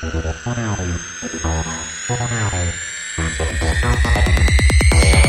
Thank you.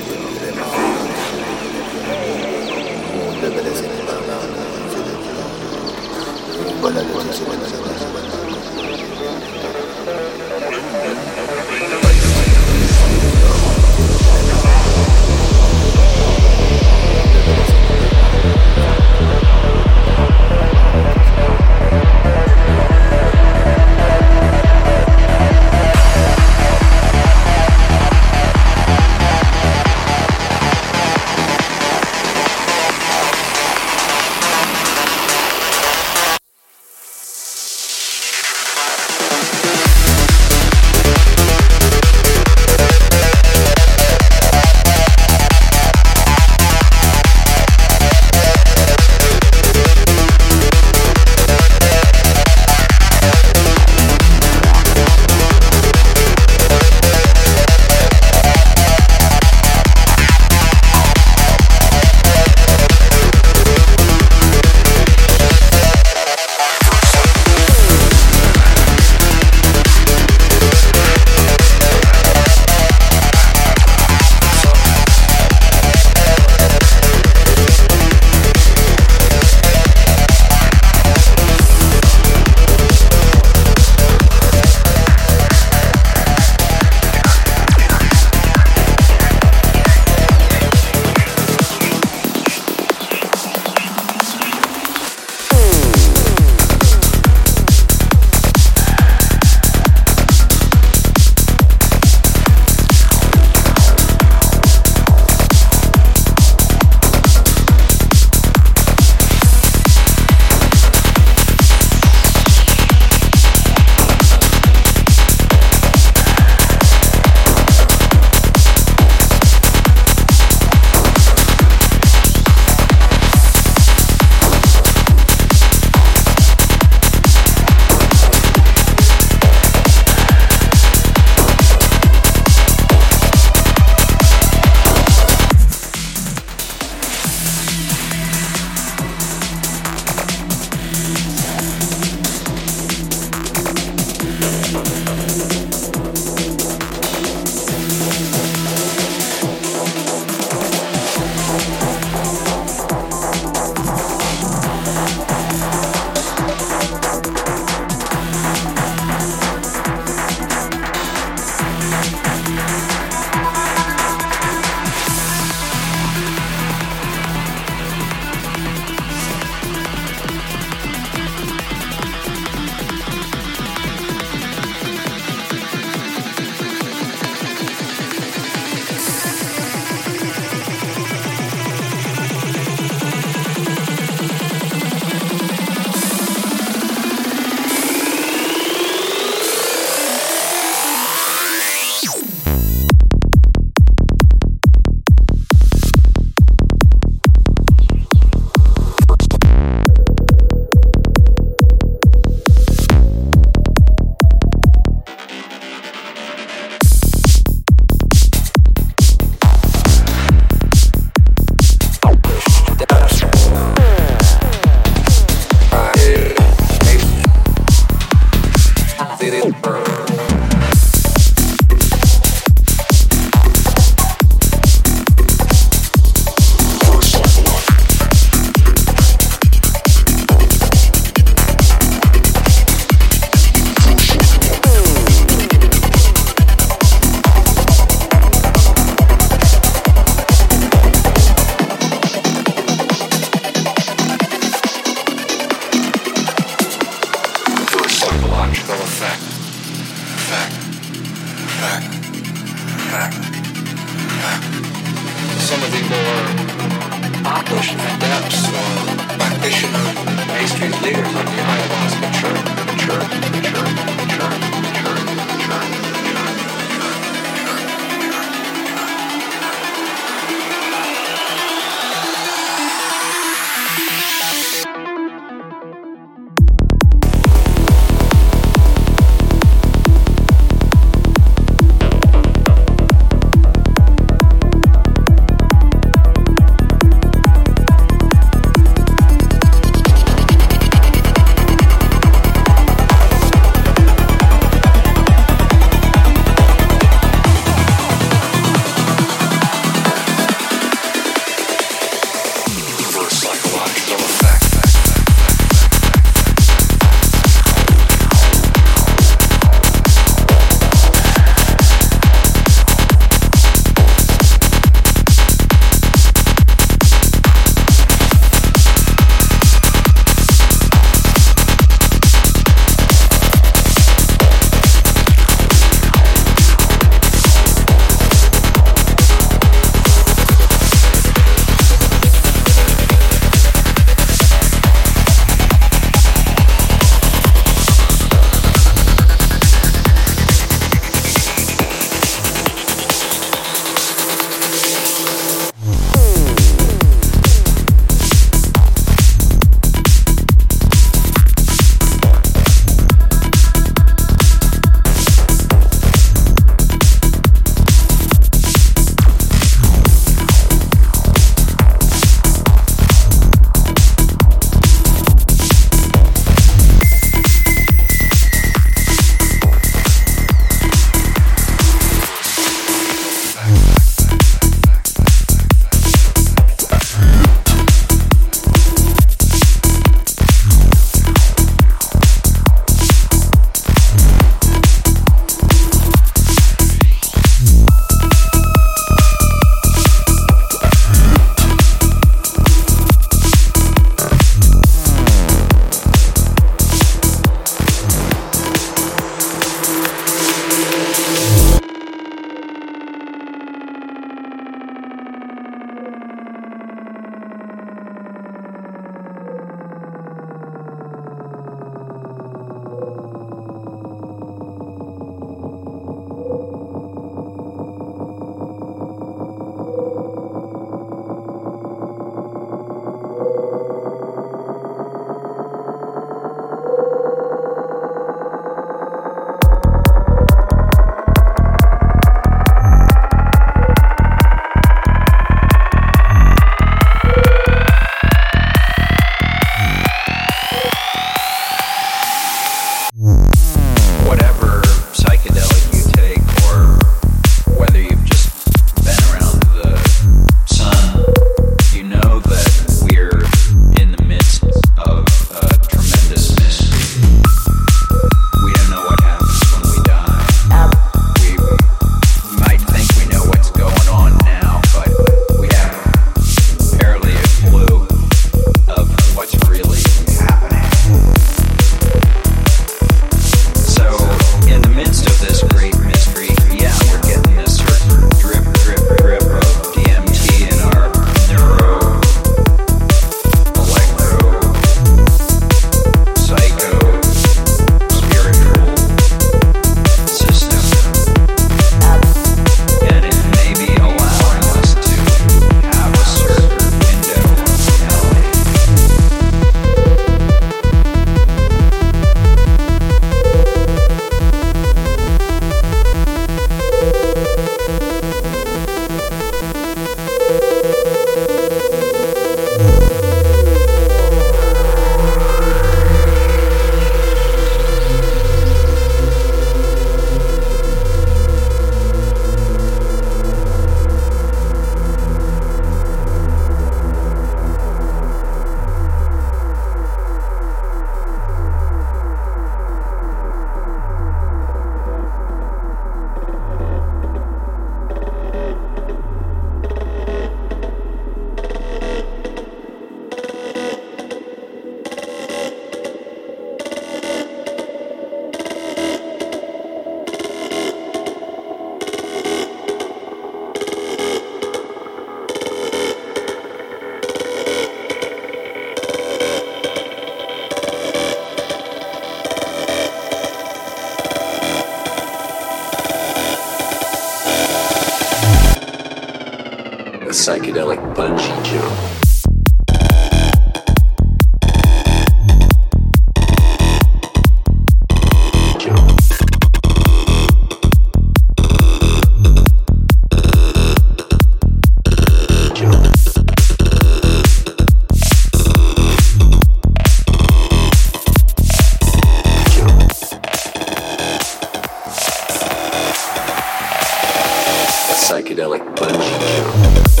Psychedelic bungee jump.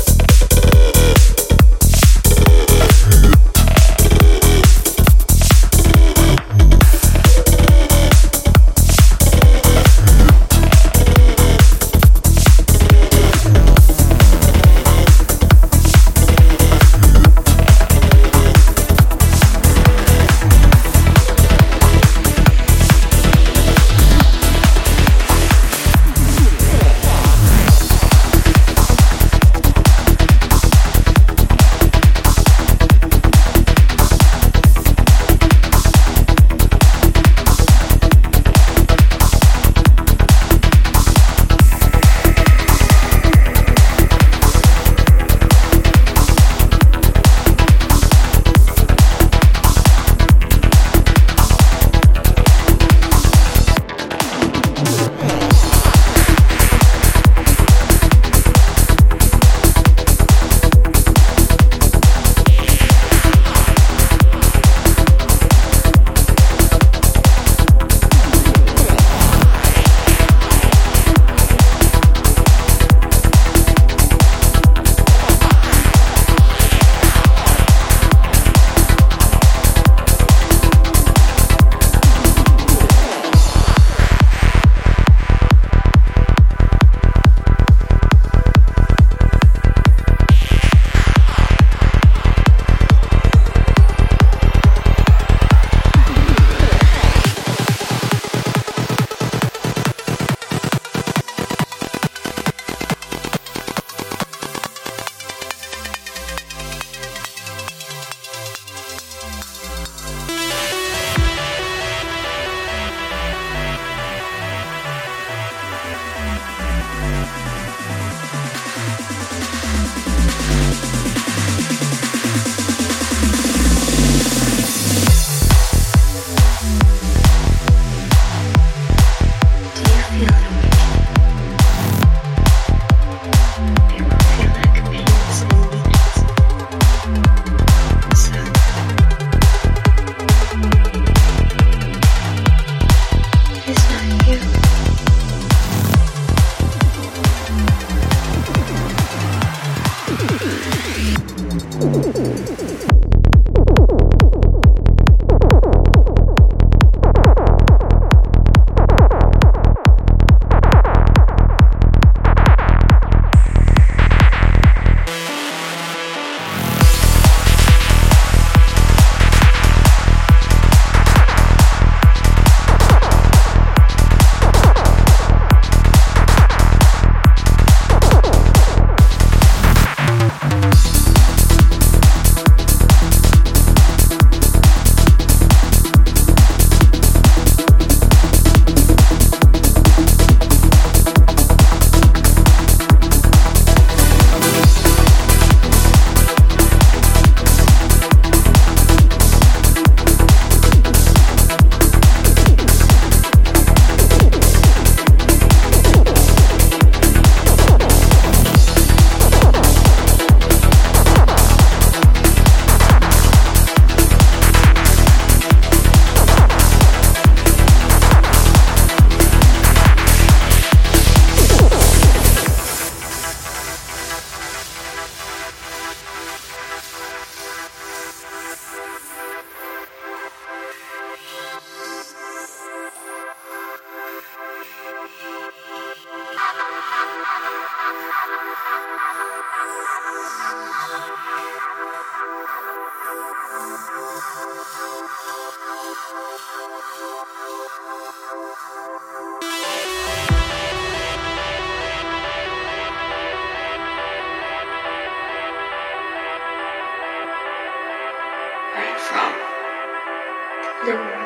from. Linh